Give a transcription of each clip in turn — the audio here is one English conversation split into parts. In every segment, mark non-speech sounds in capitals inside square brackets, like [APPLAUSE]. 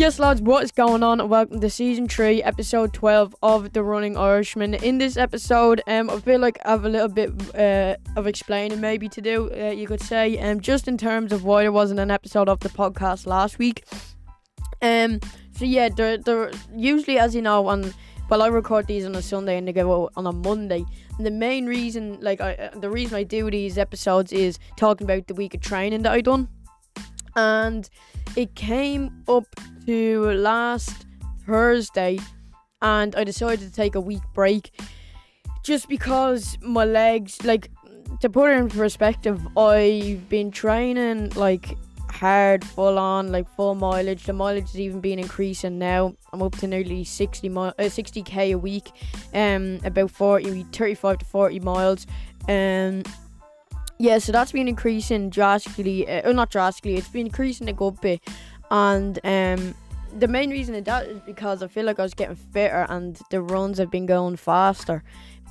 Yes, lads, what is going on? Welcome to season three, episode twelve of the Running Irishman. In this episode, um, I feel like I have a little bit uh, of explaining maybe to do. Uh, you could say, um, just in terms of why there wasn't an episode of the podcast last week. Um, so yeah, they're usually, as you know, on well, I record these on a Sunday and they go out on a Monday. And the main reason, like, I, uh, the reason I do these episodes is talking about the week of training that I done, and it came up to last Thursday, and I decided to take a week break just because my legs, like, to put it in perspective, I've been training like hard, full on, like full mileage. The mileage has even been increasing now. I'm up to nearly 60 mi- uh, 60k a week, um, about 40, 35 to 40 miles. Um, yeah, so that's been increasing drastically. Uh, oh, not drastically. It's been increasing a good bit, and um, the main reason of that is because I feel like I was getting fitter and the runs have been going faster,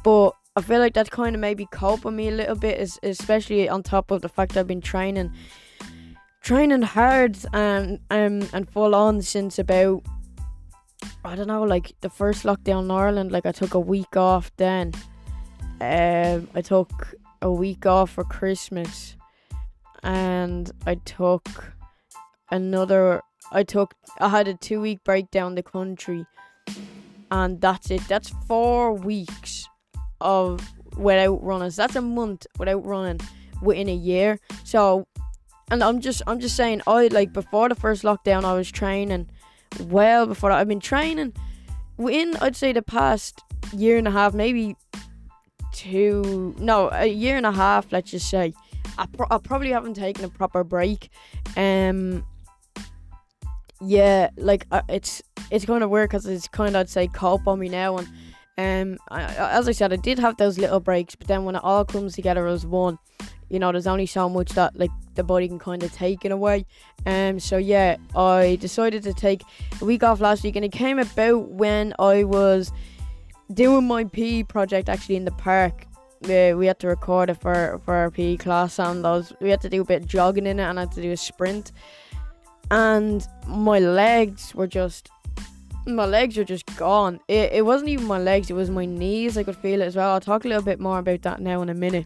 but. I feel like that's kind of maybe coping me a little bit, especially on top of the fact I've been training training hard and um and full on since about I don't know, like the first lockdown in Ireland, like I took a week off then. Um I took a week off for Christmas and I took another I took I had a two week break down the country and that's it. That's four weeks of without running. So that's a month without running within a year. So and I'm just I'm just saying I like before the first lockdown I was training well before that I've been training within I'd say the past year and a half maybe two no a year and a half let's just say. I, pro- I probably haven't taken a proper break. Um yeah like uh, it's it's kind of weird because it's kind of I'd say cope on me now. And um I, as I said I did have those little breaks but then when it all comes together as one you know, there's only so much that like the body can kind of take in a way. Um, so yeah, I decided to take a week off last week, and it came about when I was doing my PE project actually in the park. Uh, we had to record it for for our PE class, and those we had to do a bit of jogging in it, and I had to do a sprint, and my legs were just. My legs were just gone. It, it wasn't even my legs, it was my knees. I could feel it as well. I'll talk a little bit more about that now in a minute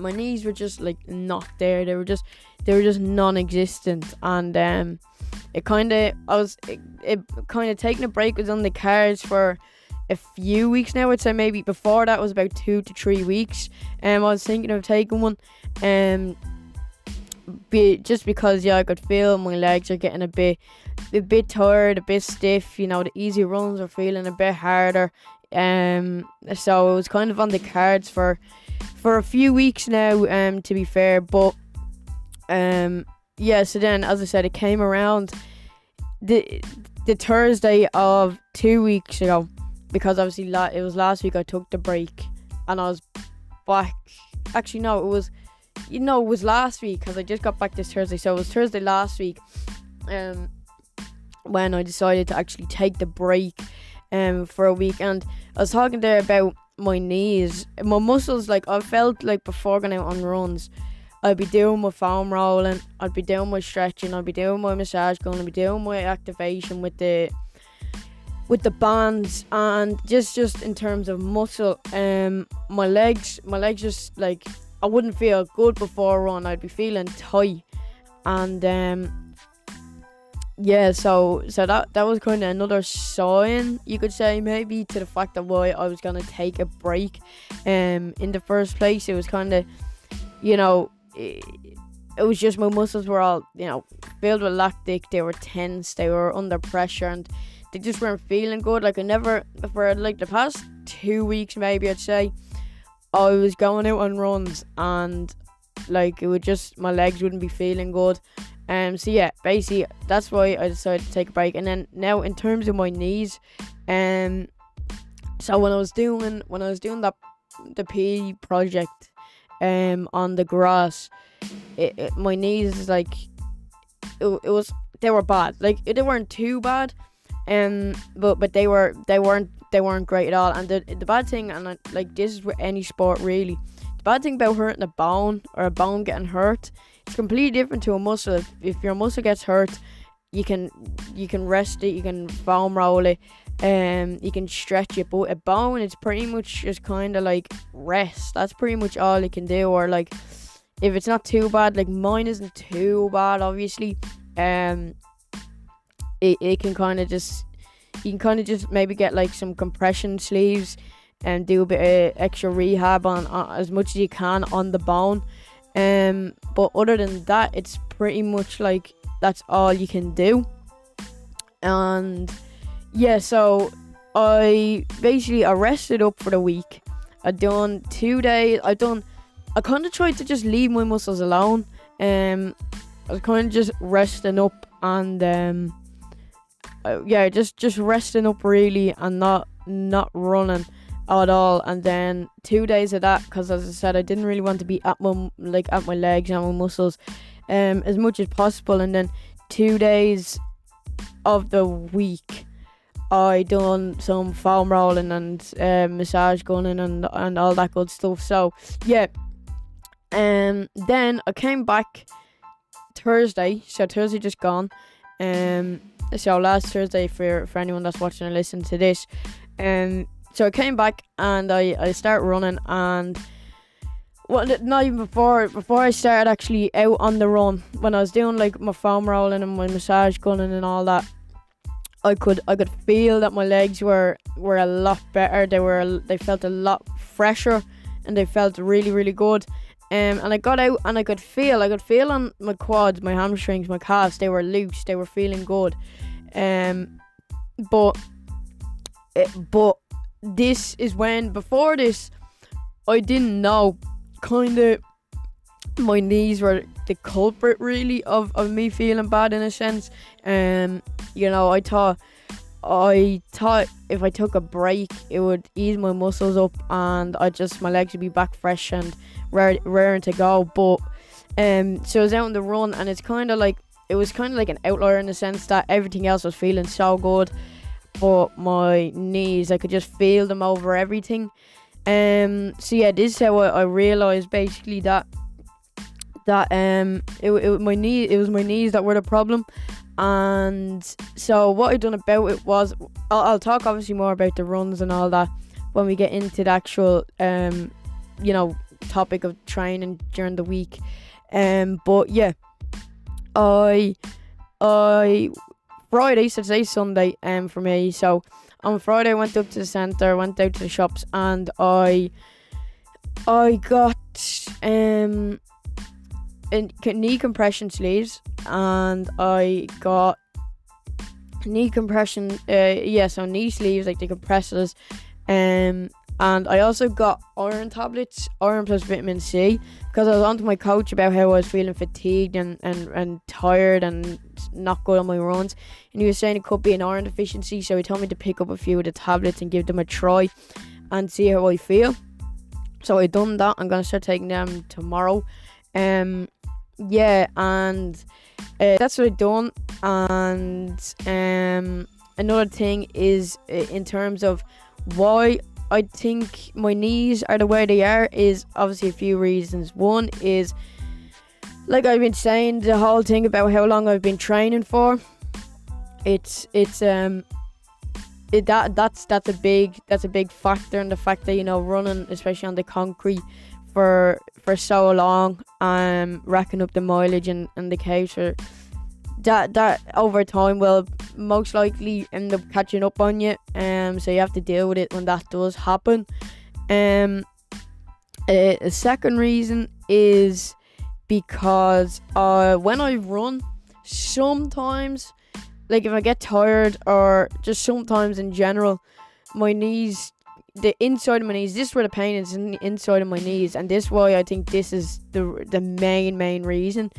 my knees were just like not there. They were just they were just non-existent, and um, it kind of I was it, it kind of taking a break was on the cards for a few weeks now. I'd say maybe before that was about two to three weeks. Um, I was thinking of taking one. Um, be just because yeah, I could feel my legs are getting a bit a bit tired, a bit stiff. You know, the easy runs are feeling a bit harder. Um, so it was kind of on the cards for for a few weeks now, um, to be fair. But um, yeah, so then as I said, it came around the the Thursday of two weeks ago because obviously la- it was last week I took the break and I was back. Actually, no, it was you know it was last week because I just got back this Thursday, so it was Thursday last week. Um, when I decided to actually take the break um for a week and I was talking there about my knees, my muscles. Like I felt like before going out on runs, I'd be doing my foam rolling, I'd be doing my stretching, I'd be doing my massage gun, I'd be doing my activation with the with the bands and just just in terms of muscle, um, my legs, my legs just like I wouldn't feel good before a run. I'd be feeling tight, and um, yeah, so so that that was kind of another sign you could say maybe to the fact that why I was gonna take a break. Um, in the first place, it was kind of, you know, it, it was just my muscles were all you know filled with lactic. They were tense. They were under pressure, and they just weren't feeling good. Like I never for like the past two weeks maybe I'd say I was going out on runs and like it would just my legs wouldn't be feeling good um, so yeah, basically that's why I decided to take a break. And then now in terms of my knees, um, so when I was doing when I was doing that the PE project, um, on the grass, it, it my knees like it, it was they were bad. Like they weren't too bad, um, but but they were they weren't they weren't great at all. And the the bad thing, and like this is with any sport really, the bad thing about hurting a bone or a bone getting hurt it's completely different to a muscle. If, if your muscle gets hurt, you can you can rest it, you can foam roll it, um, you can stretch it. But a bone, it's pretty much just kind of like rest. That's pretty much all you can do. Or like, if it's not too bad, like mine isn't too bad, obviously. Um, it it can kind of just you can kind of just maybe get like some compression sleeves and do a bit of extra rehab on, as much as you can on the bone. Um, but other than that, it's pretty much like that's all you can do. And yeah, so I basically I rested up for the week. I done two days. I done. I kind of tried to just leave my muscles alone. Um, I was kind of just resting up and um, uh, yeah, just just resting up really and not not running at all. And then two days of that, because as I said, I didn't really want to be at my like at my legs and my muscles, um, as much as possible. And then two days of the week, I done some foam rolling and uh, massage gunning and and all that good stuff. So yeah, um, then I came back Thursday. So Thursday just gone. Um, so last Thursday for for anyone that's watching and listening to this, um, so I came back and I I start running and. Well, not even before before I started actually out on the run when I was doing like my foam rolling and my massage gunning and all that. I could I could feel that my legs were were a lot better. They were they felt a lot fresher and they felt really really good. Um, and I got out and I could feel I could feel on my quads, my hamstrings, my calves. They were loose. They were feeling good. Um, but it, but this is when before this I didn't know kind of my knees were the culprit really of, of me feeling bad in a sense um you know I thought I thought if I took a break it would ease my muscles up and I just my legs would be back fresh and raring to go but um so I was out on the run and it's kind of like it was kind of like an outlier in the sense that everything else was feeling so good but my knees I could just feel them over everything. Um so yeah this is how I, I realized basically that that um it, it my knee it was my knees that were the problem. And so what I done about it was I'll, I'll talk obviously more about the runs and all that when we get into the actual um you know topic of training during the week um but yeah I I Friday, Saturday, Sunday, um, for me. So on Friday, I went up to the centre, went out to the shops, and I, I got um, knee compression sleeves, and I got knee compression. Uh, yeah, so knee sleeves like the compressors, um, and I also got iron tablets, iron plus vitamin C, because I was on to my coach about how I was feeling fatigued and, and, and tired and not good on my runs. And he was saying it could be an iron deficiency, so he told me to pick up a few of the tablets and give them a try and see how I feel. So I done that. I'm gonna start taking them tomorrow. Um, yeah, and uh, that's what I done. And um, another thing is uh, in terms of why I think my knees are the way they are is obviously a few reasons. One is like I've been saying the whole thing about how long I've been training for. It's it's um it, that that's that's a big that's a big factor in the fact that you know running especially on the concrete for for so long um racking up the mileage and, and the couch for that that over time will most likely end up catching up on you. Um, so you have to deal with it when that does happen. Um, uh, second reason is because uh, when I run, sometimes, like if I get tired or just sometimes in general, my knees, the inside of my knees, this is where the pain is in the inside of my knees, and this is why I think this is the the main main reason.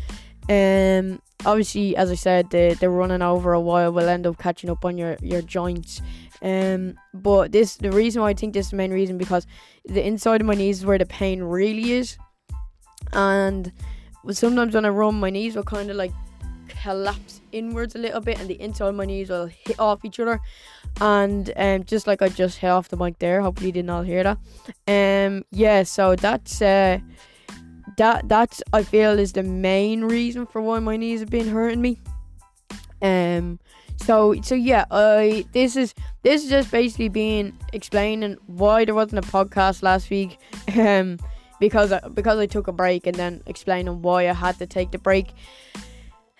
Um, obviously, as I said, the the running over a while will end up catching up on your your joints. Um, but this the reason why I think this is the main reason because the inside of my knees is where the pain really is, and sometimes when I run, my knees will kind of like collapse inwards a little bit, and the inside of my knees will hit off each other. And um, just like I just hit off the mic there, hopefully you did not all hear that. Um, yeah, so that's uh that that's I feel is the main reason for why my knees have been hurting me. Um, so so yeah, I this is this is just basically being explaining why there wasn't a podcast last week. [LAUGHS] Um, because I, because I took a break and then explaining why I had to take the break.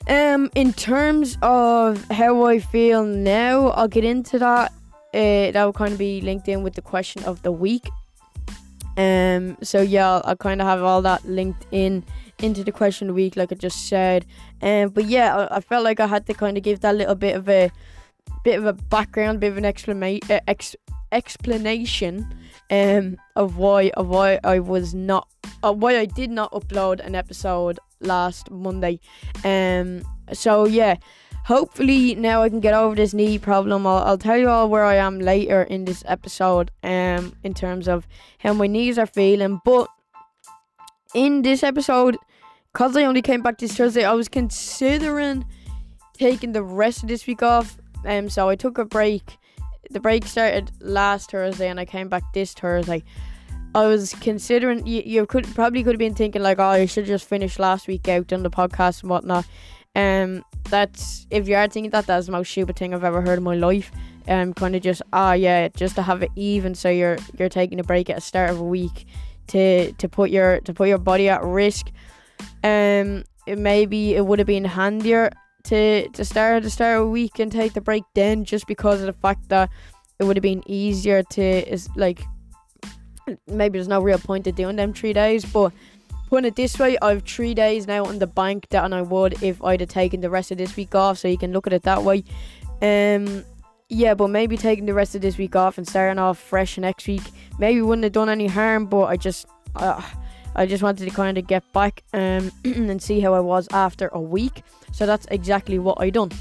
Um, in terms of how I feel now, I'll get into that. Uh, that will kind of be linked in with the question of the week. Um, so yeah, I'll kind of have all that linked in into the question of the week, like I just said. Um, but yeah, I, I felt like I had to kind of give that little bit of a bit of a background, bit of an explanation, uh, ex- explanation, um, of why of why I was not, uh, why I did not upload an episode last Monday. Um, so yeah, hopefully now I can get over this knee problem. I'll, I'll tell you all where I am later in this episode, um, in terms of how my knees are feeling. But in this episode, because I only came back this Thursday, I was considering taking the rest of this week off. Um, so I took a break. The break started last Thursday, and I came back this Thursday. I was considering you, you could probably could have been thinking like, oh, you should just finish last week out on the podcast and whatnot. Um, that's if you are thinking that, that's the most stupid thing I've ever heard in my life. Um, kind of just ah yeah, just to have it even, so you're you're taking a break at the start of a week to to put your to put your body at risk. Um, it maybe it would have been handier to to start at the start of a week and take the break then, just because of the fact that it would have been easier to is like maybe there's no real point to doing them three days, but putting it this way, I've three days now on the bank that I would if I'd have taken the rest of this week off, so you can look at it that way. Um, yeah, but maybe taking the rest of this week off and starting off fresh next week maybe wouldn't have done any harm, but I just, uh, I just wanted to kind of get back um, [CLEARS THROAT] and see how I was after a week. So that's exactly what I done.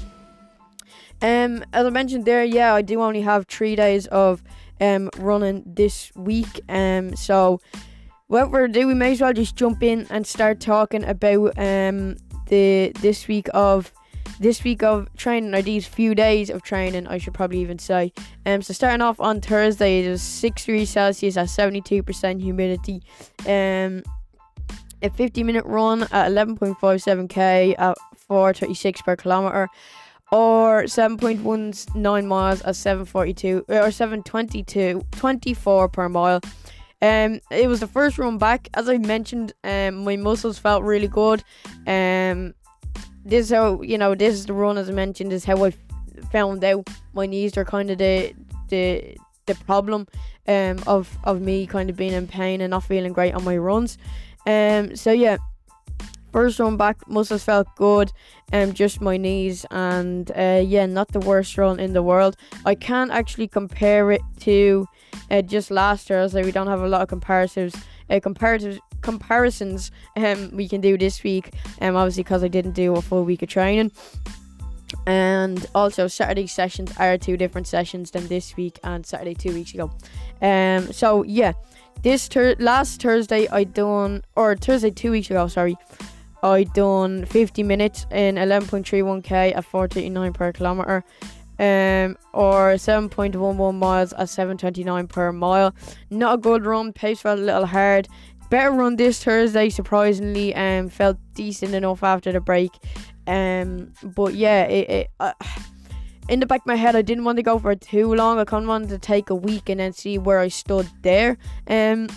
Um, as I mentioned there, yeah, I do only have three days of um running this week. Um, so without further ado, we may as well just jump in and start talking about um the this week of this week of training or these few days of training I should probably even say. Um so starting off on Thursday was 6 degrees Celsius at 72% humidity. Um a 50 minute run at 11.57k at 436 per kilometer or 7.19 miles at 742 or 722 24 per mile um it was the first run back. As i mentioned um my muscles felt really good. Um this is how you know this is the run as I mentioned is how I found out my knees are kind of the the the problem um of of me kind of being in pain and not feeling great on my runs. Um so yeah first run back muscles felt good um just my knees and uh yeah not the worst run in the world. I can't actually compare it to uh, just last year as we don't have a lot of comparatives uh, comparative comparisons um, we can do this week. Um, obviously because I didn't do a full week of training. And also Saturday sessions are two different sessions than this week and Saturday two weeks ago. Um, so yeah, this ter- last Thursday I done or Thursday two weeks ago, sorry. I done 50 minutes in 11.31k at 439 per kilometer um, or 7.11 miles at 7.29 per mile. Not a good run, pace felt a little hard better run this Thursday, surprisingly. Um, felt decent enough after the break. Um, but yeah, it, it uh, in the back of my head, I didn't want to go for too long. I kind of wanted to take a week and then see where I stood there. Um,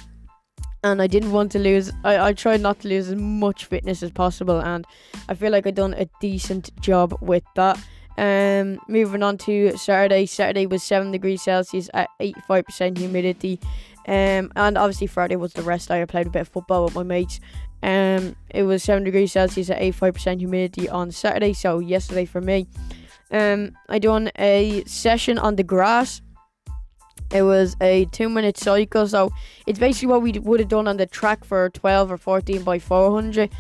and I didn't want to lose. I, I tried not to lose as much fitness as possible, and I feel like I've done a decent job with that. Um, moving on to Saturday. Saturday was seven degrees Celsius at eighty five percent humidity. Um, and obviously Friday was the rest. I played a bit of football with my mates. Um, it was 7 degrees Celsius at 85% humidity on Saturday, so yesterday for me. Um, I done a session on the grass. It was a two minute cycle, so it's basically what we would have done on the track for 12 or 14 by 400.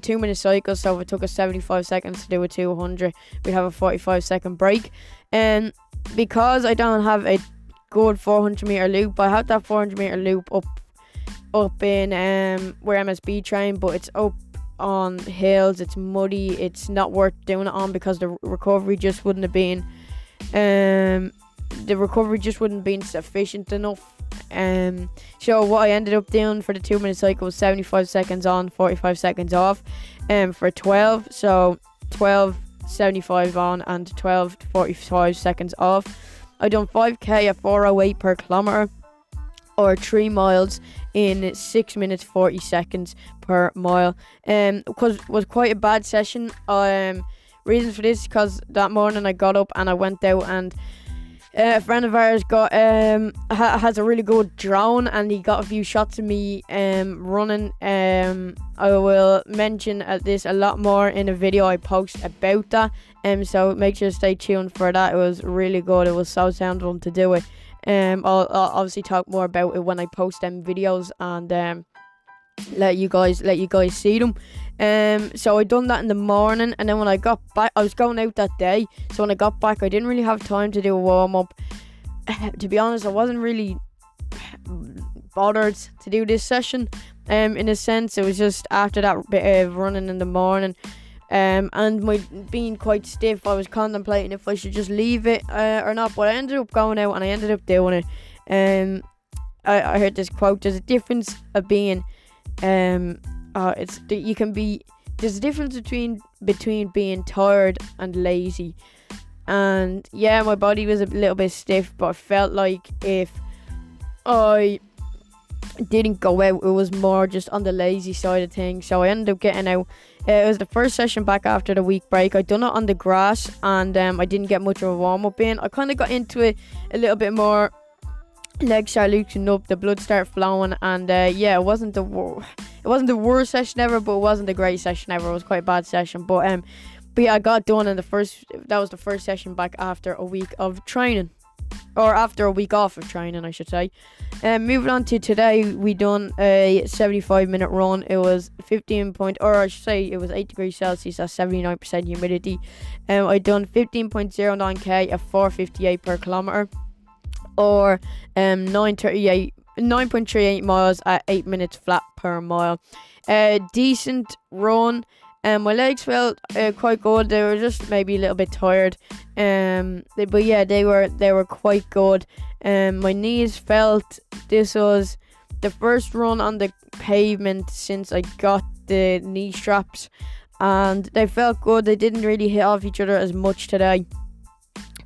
two minute cycle, so if it took us 75 seconds to do a 200, we'd have a 45 second break. And because I don't have a good 400 meter loop. I have that 400 meter loop up up in um where MSB train, but it's up on hills. It's muddy. It's not worth doing it on because the recovery just wouldn't have been um the recovery just wouldn't been sufficient enough. Um, so what I ended up doing for the two minute cycle was 75 seconds on, 45 seconds off, um, for 12. So 12 75 on and 12 45 seconds off. I done 5k at 408 per kilometer or 3 miles in 6 minutes 40 seconds per mile. Um was quite a bad session. Um reason for this because that morning I got up and I went out and uh, a friend of ours got um ha- has a really good drone and he got a few shots of me um running um I will mention uh, this a lot more in a video I post about that um so make sure to stay tuned for that. It was really good. It was so sound fun to do it. Um I'll, I'll obviously talk more about it when I post them videos and um let you guys let you guys see them um, so I done that in the morning, and then when I got back, I was going out that day. So when I got back, I didn't really have time to do a warm up. [LAUGHS] to be honest, I wasn't really bothered to do this session. Um, in a sense, it was just after that bit of running in the morning. Um, and my being quite stiff, I was contemplating if I should just leave it uh, or not. But I ended up going out and I ended up doing it. Um, I, I heard this quote: "There's a difference of being um uh, it's you can be there's a difference between between being tired and lazy. And yeah my body was a little bit stiff but I felt like if I didn't go out it was more just on the lazy side of things. So I ended up getting out. It was the first session back after the week break. I done it on the grass and um, I didn't get much of a warm up in. I kind of got into it a little bit more legs started loosening up the blood started flowing and uh, yeah it wasn't the wor- it wasn't the worst session ever, but it wasn't the great session ever. It was quite a bad session, but um, but yeah, I got done in the first. That was the first session back after a week of training, or after a week off of training, I should say. Um, moving on to today, we done a 75 minute run. It was 15 point, or I should say, it was 8 degrees Celsius at 79% humidity. Um, I done 15.09k at 458 per kilometer, or um 938 9.38 miles at 8 minutes flat per mile. A uh, decent run. And um, my legs felt uh, quite good. They were just maybe a little bit tired. Um, they, but yeah, they were they were quite good. Um, my knees felt this was the first run on the pavement since I got the knee straps, and they felt good. They didn't really hit off each other as much today.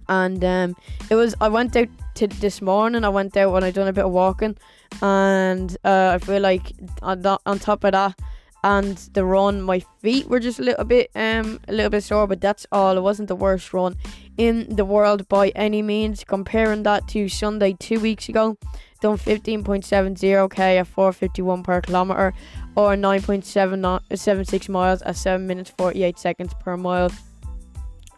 And um, it was I went out this morning. I went out and I done a bit of walking, and uh, I feel like on, on top of that and the run, my feet were just a little bit um a little bit sore, but that's all. It wasn't the worst run in the world by any means. Comparing that to Sunday two weeks ago, done 15.70k at 451 per kilometer, or 9.76 miles at 7 minutes 48 seconds per mile.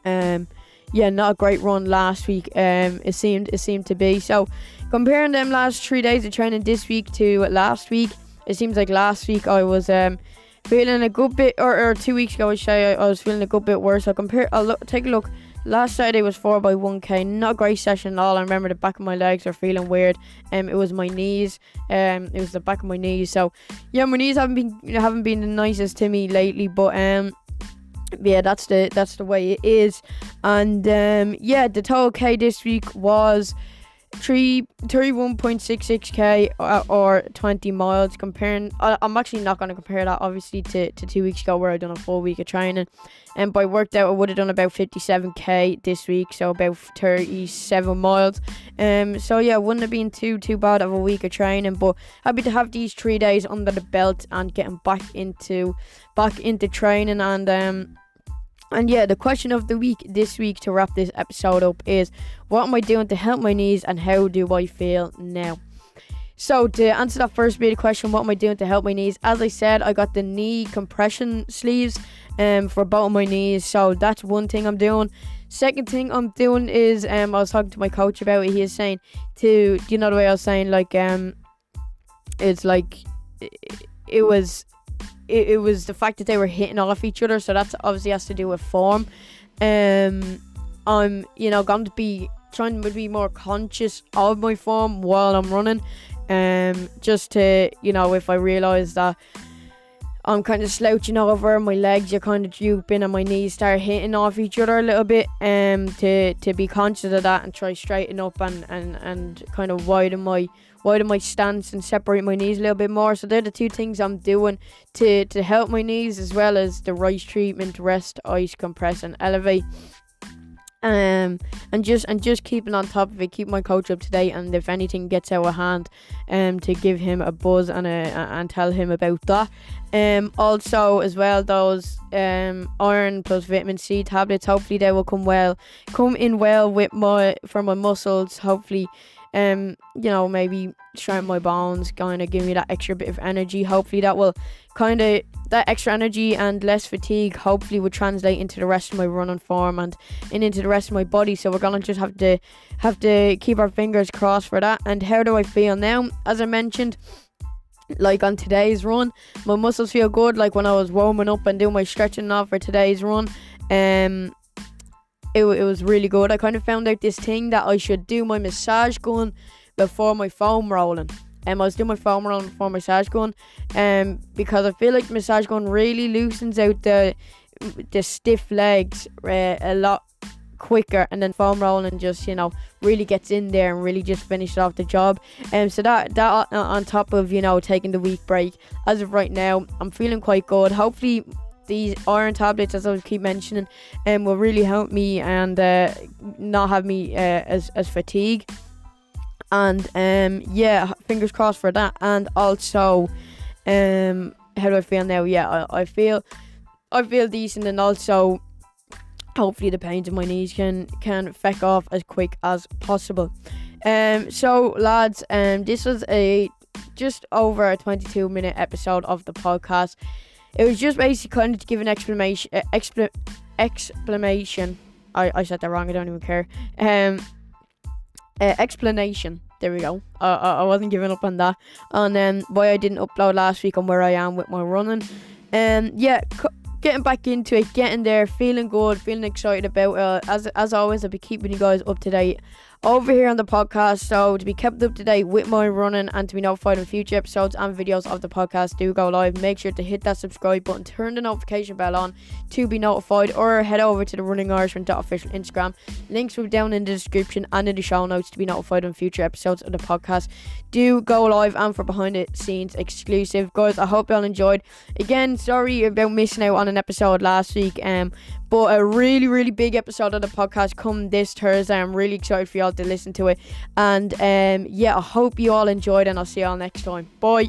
Um, yeah, not a great run last week. Um, it seemed it seemed to be. So comparing them last three days of training this week to last week, it seems like last week I was um feeling a good bit, or, or two weeks ago I say I, was feeling a good bit worse. I compare. I'll look, take a look. Last Saturday was four by one k. Not a great session at all. I remember the back of my legs are feeling weird. Um, it was my knees. Um, it was the back of my knees. So yeah, my knees haven't been haven't been the nicest to me lately. But um, yeah, that's the that's the way it is. And um, yeah, the total K this week was three thirty one point six six k uh, or 20 miles comparing I, am actually not going to compare that obviously to, to two weeks ago where i done a full week of training. And by worked out i would have done about 57k this week so about 37 miles. Um so yeah wouldn't have been too too bad of a week of training but happy to have these three days under the belt and getting back into back into training. And um and yeah, the question of the week this week to wrap this episode up is what am I doing to help my knees and how do I feel now? So to answer that first bit of question, what am I doing to help my knees? As I said, I got the knee compression sleeves um for both of my knees. So that's one thing I'm doing. Second thing I'm doing is um I was talking to my coach about it. He is saying to do you know the way I was saying like um it's like it, it was it, it was the fact that they were hitting off each other. So that's obviously has to do with form. Um, I'm you know going to be trying to be more conscious of my form while I'm running. Um, just to you know if I realise that I'm kind of slouching over, my legs are kind of drooping, and my knees start hitting off each other a little bit. Um, to to be conscious of that and try straighten up and, and, and kind of widen my widen my stance and separate my knees a little bit more. So they're the two things I'm doing to to help my knees as well as the rice treatment, rest, ice, compress, and elevate. Um and just and just keeping on top of it keep my coach up to date and if anything gets out of hand um to give him a buzz and a, and tell him about that. Um also as well those um iron plus vitamin c tablets hopefully they will come well come in well with my for my muscles. Hopefully um, you know, maybe strengthen my bones, kind of give me that extra bit of energy. Hopefully, that will kind of that extra energy and less fatigue. Hopefully, will translate into the rest of my running form and, and into the rest of my body. So we're gonna just have to have to keep our fingers crossed for that. And how do I feel now? As I mentioned like on today's run, my muscles feel good. Like when I was warming up and doing my stretching off for today's run, um, it, it was really good. I kind of found out this thing that I should do my massage gun before my foam rolling. Um, I was doing my foam rolling before my massage gun, um, because I feel like massage gun really loosens out the the stiff legs uh, a lot quicker, and then foam rolling just you know really gets in there and really just finishes off the job. And um, so that that on top of you know taking the week break, as of right now, I'm feeling quite good. Hopefully these iron tablets, as I keep mentioning, um, will really help me and uh, not have me uh, as as fatigue. And um, yeah, fingers crossed for that. And also, um, how do I feel now? Yeah, I, I feel I feel decent, and also hopefully the pains in my knees can can feck off as quick as possible. Um, so lads, um, this was a just over a 22 minute episode of the podcast. It was just basically kind of to give an explanation. Uh, expl- explanation. I, I said that wrong. I don't even care. Um, uh, explanation. There we go. I, I, I wasn't giving up on that. And then why I didn't upload last week on where I am with my running. Um, yeah, getting back into it, getting there, feeling good, feeling excited about it. As as always, I'll be keeping you guys up to date over here on the podcast. So to be kept up to date with my running and to be notified of future episodes and videos of the podcast do go live, make sure to hit that subscribe button, turn the notification bell on to be notified, or head over to the Running Irishman official Instagram. Links will be down in the description and in the show notes to be notified on future episodes of the podcast. Do go live and for behind the scenes exclusive, guys. I hope y'all enjoyed. Again, sorry about missing out on an episode last week. Um, but a really, really big episode of the podcast come this Thursday. I'm really excited for y'all to listen to it. And um, yeah, I hope you all enjoyed, and I'll see y'all next time. Bye.